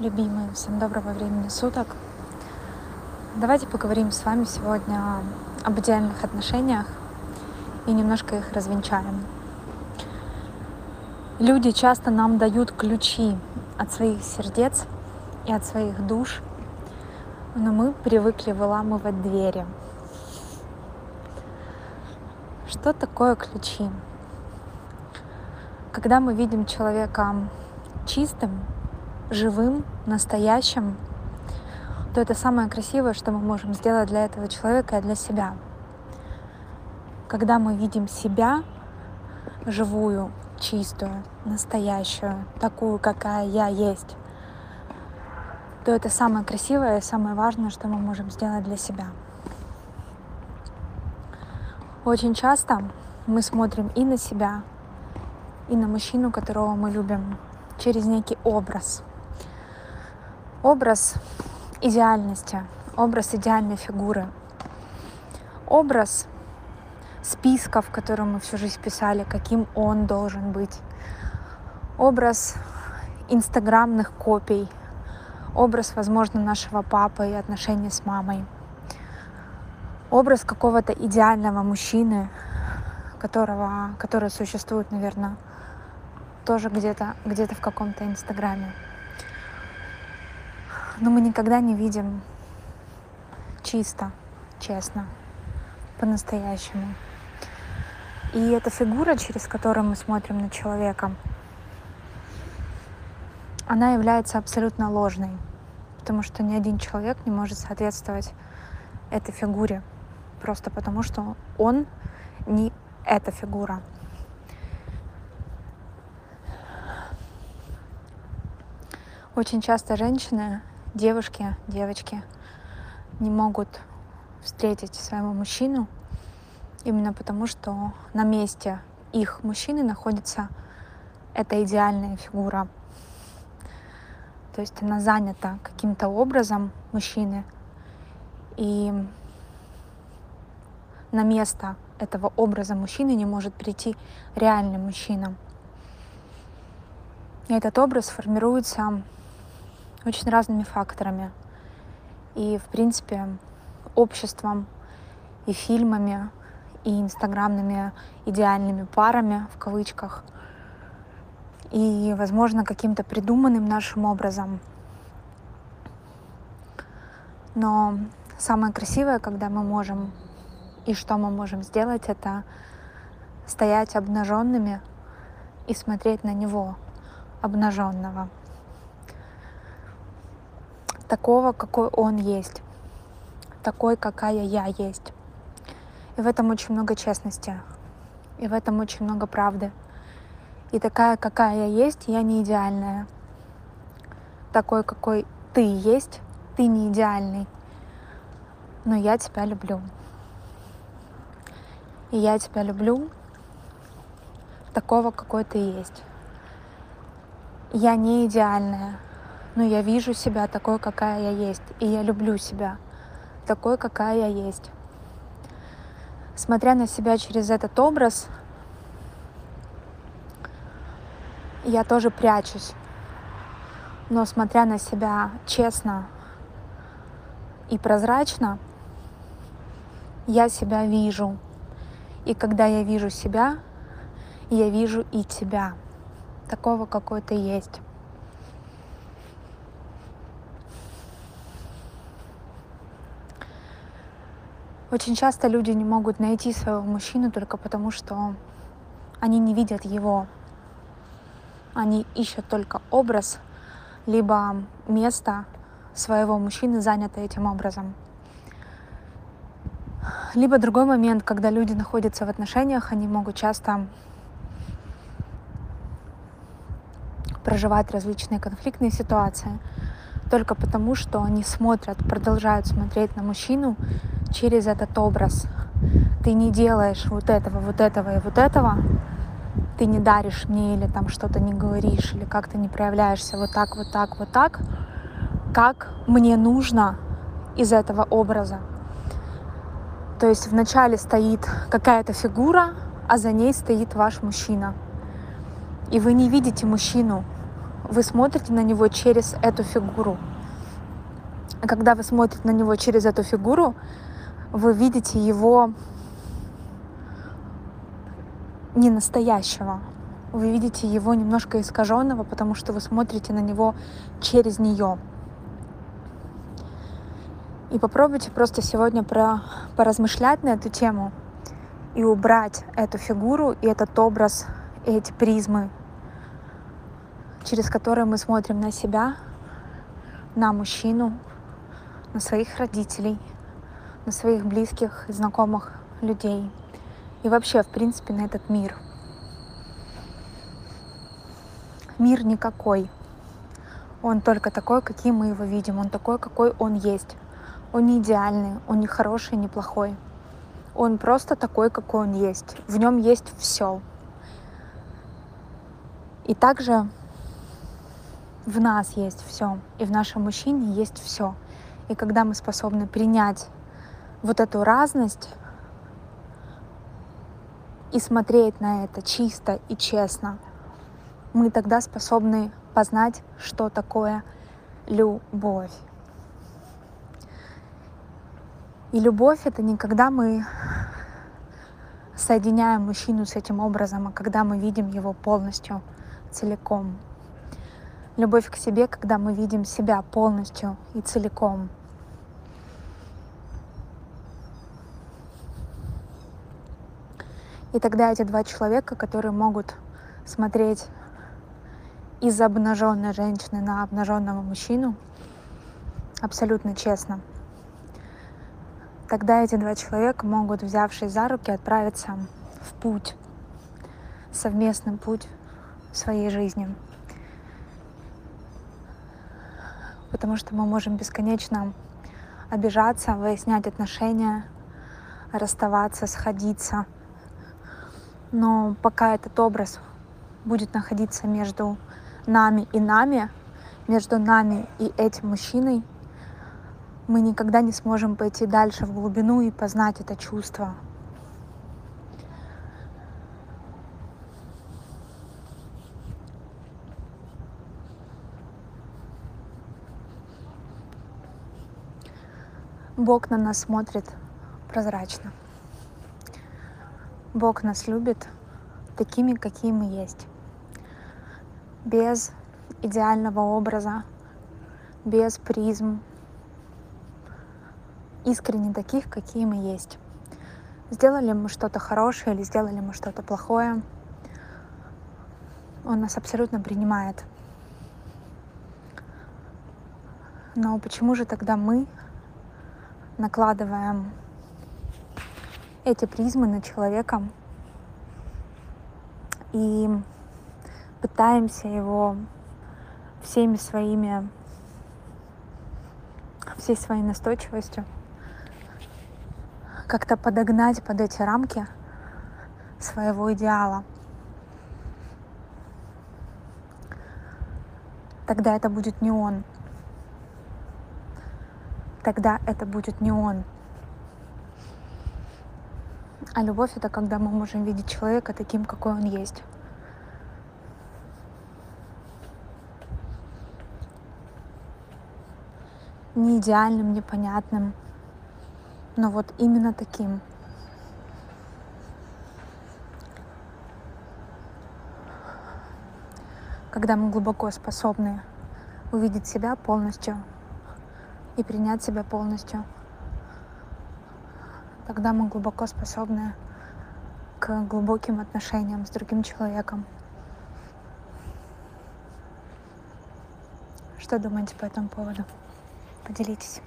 любимые, всем доброго времени суток. Давайте поговорим с вами сегодня об идеальных отношениях и немножко их развенчаем. Люди часто нам дают ключи от своих сердец и от своих душ, но мы привыкли выламывать двери. Что такое ключи? Когда мы видим человека чистым, живым, настоящим, то это самое красивое, что мы можем сделать для этого человека и для себя. Когда мы видим себя живую, чистую, настоящую, такую, какая я есть, то это самое красивое и самое важное, что мы можем сделать для себя. Очень часто мы смотрим и на себя, и на мужчину, которого мы любим, через некий образ. Образ идеальности, образ идеальной фигуры, образ списков, которые мы всю жизнь писали, каким он должен быть, образ инстаграмных копий, образ, возможно, нашего папы и отношений с мамой, образ какого-то идеального мужчины, которого, который существует, наверное, тоже где-то где в каком-то инстаграме. Но мы никогда не видим чисто, честно, по-настоящему. И эта фигура, через которую мы смотрим на человека, она является абсолютно ложной, потому что ни один человек не может соответствовать этой фигуре, просто потому что он не эта фигура. Очень часто женщины, девушки, девочки не могут встретить своего мужчину именно потому, что на месте их мужчины находится эта идеальная фигура. То есть она занята каким-то образом мужчины, и на место этого образа мужчины не может прийти реальный мужчина. И этот образ формируется очень разными факторами. И, в принципе, обществом и фильмами, и инстаграмными идеальными парами, в кавычках, и, возможно, каким-то придуманным нашим образом. Но самое красивое, когда мы можем и что мы можем сделать, это стоять обнаженными и смотреть на него обнаженного такого, какой он есть, такой, какая я есть. И в этом очень много честности, и в этом очень много правды. И такая, какая я есть, я не идеальная. Такой, какой ты есть, ты не идеальный. Но я тебя люблю. И я тебя люблю такого, какой ты есть. Я не идеальная, но я вижу себя такой, какая я есть, и я люблю себя такой, какая я есть. Смотря на себя через этот образ, я тоже прячусь. Но смотря на себя честно и прозрачно, я себя вижу. И когда я вижу себя, я вижу и тебя, такого, какой ты есть. Очень часто люди не могут найти своего мужчину только потому, что они не видят его. Они ищут только образ, либо место своего мужчины, занятое этим образом. Либо другой момент, когда люди находятся в отношениях, они могут часто проживать различные конфликтные ситуации только потому, что они смотрят, продолжают смотреть на мужчину через этот образ. Ты не делаешь вот этого, вот этого и вот этого, ты не даришь мне или там что-то не говоришь, или как-то не проявляешься вот так, вот так, вот так, как мне нужно из этого образа. То есть вначале стоит какая-то фигура, а за ней стоит ваш мужчина. И вы не видите мужчину вы смотрите на него через эту фигуру. А когда вы смотрите на него через эту фигуру, вы видите его не настоящего. Вы видите его немножко искаженного, потому что вы смотрите на него через нее. И попробуйте просто сегодня про, поразмышлять на эту тему и убрать эту фигуру и этот образ, и эти призмы, через которые мы смотрим на себя, на мужчину, на своих родителей, на своих близких, знакомых людей и вообще, в принципе, на этот мир. Мир никакой. Он только такой, каким мы его видим. Он такой, какой он есть. Он не идеальный, он не хороший, не плохой. Он просто такой, какой он есть. В нем есть все. И также в нас есть все. И в нашем мужчине есть все. И когда мы способны принять вот эту разность и смотреть на это чисто и честно, мы тогда способны познать, что такое любовь. И любовь это не когда мы соединяем мужчину с этим образом, а когда мы видим его полностью, целиком. Любовь к себе, когда мы видим себя полностью и целиком. И тогда эти два человека, которые могут смотреть из обнаженной женщины на обнаженного мужчину, абсолютно честно, тогда эти два человека могут, взявшись за руки, отправиться в путь, совместный путь своей жизни. Потому что мы можем бесконечно обижаться, выяснять отношения, расставаться, сходиться — но пока этот образ будет находиться между нами и нами, между нами и этим мужчиной, мы никогда не сможем пойти дальше в глубину и познать это чувство. Бог на нас смотрит прозрачно. Бог нас любит такими, какие мы есть. Без идеального образа, без призм. Искренне таких, какие мы есть. Сделали мы что-то хорошее или сделали мы что-то плохое, Он нас абсолютно принимает. Но почему же тогда мы накладываем эти призмы на человека и пытаемся его всеми своими, всей своей настойчивостью как-то подогнать под эти рамки своего идеала. Тогда это будет не он. Тогда это будет не он. А любовь это когда мы можем видеть человека таким, какой он есть. Не идеальным, непонятным, но вот именно таким. Когда мы глубоко способны увидеть себя полностью и принять себя полностью – тогда мы глубоко способны к глубоким отношениям с другим человеком. Что думаете по этому поводу? Поделитесь.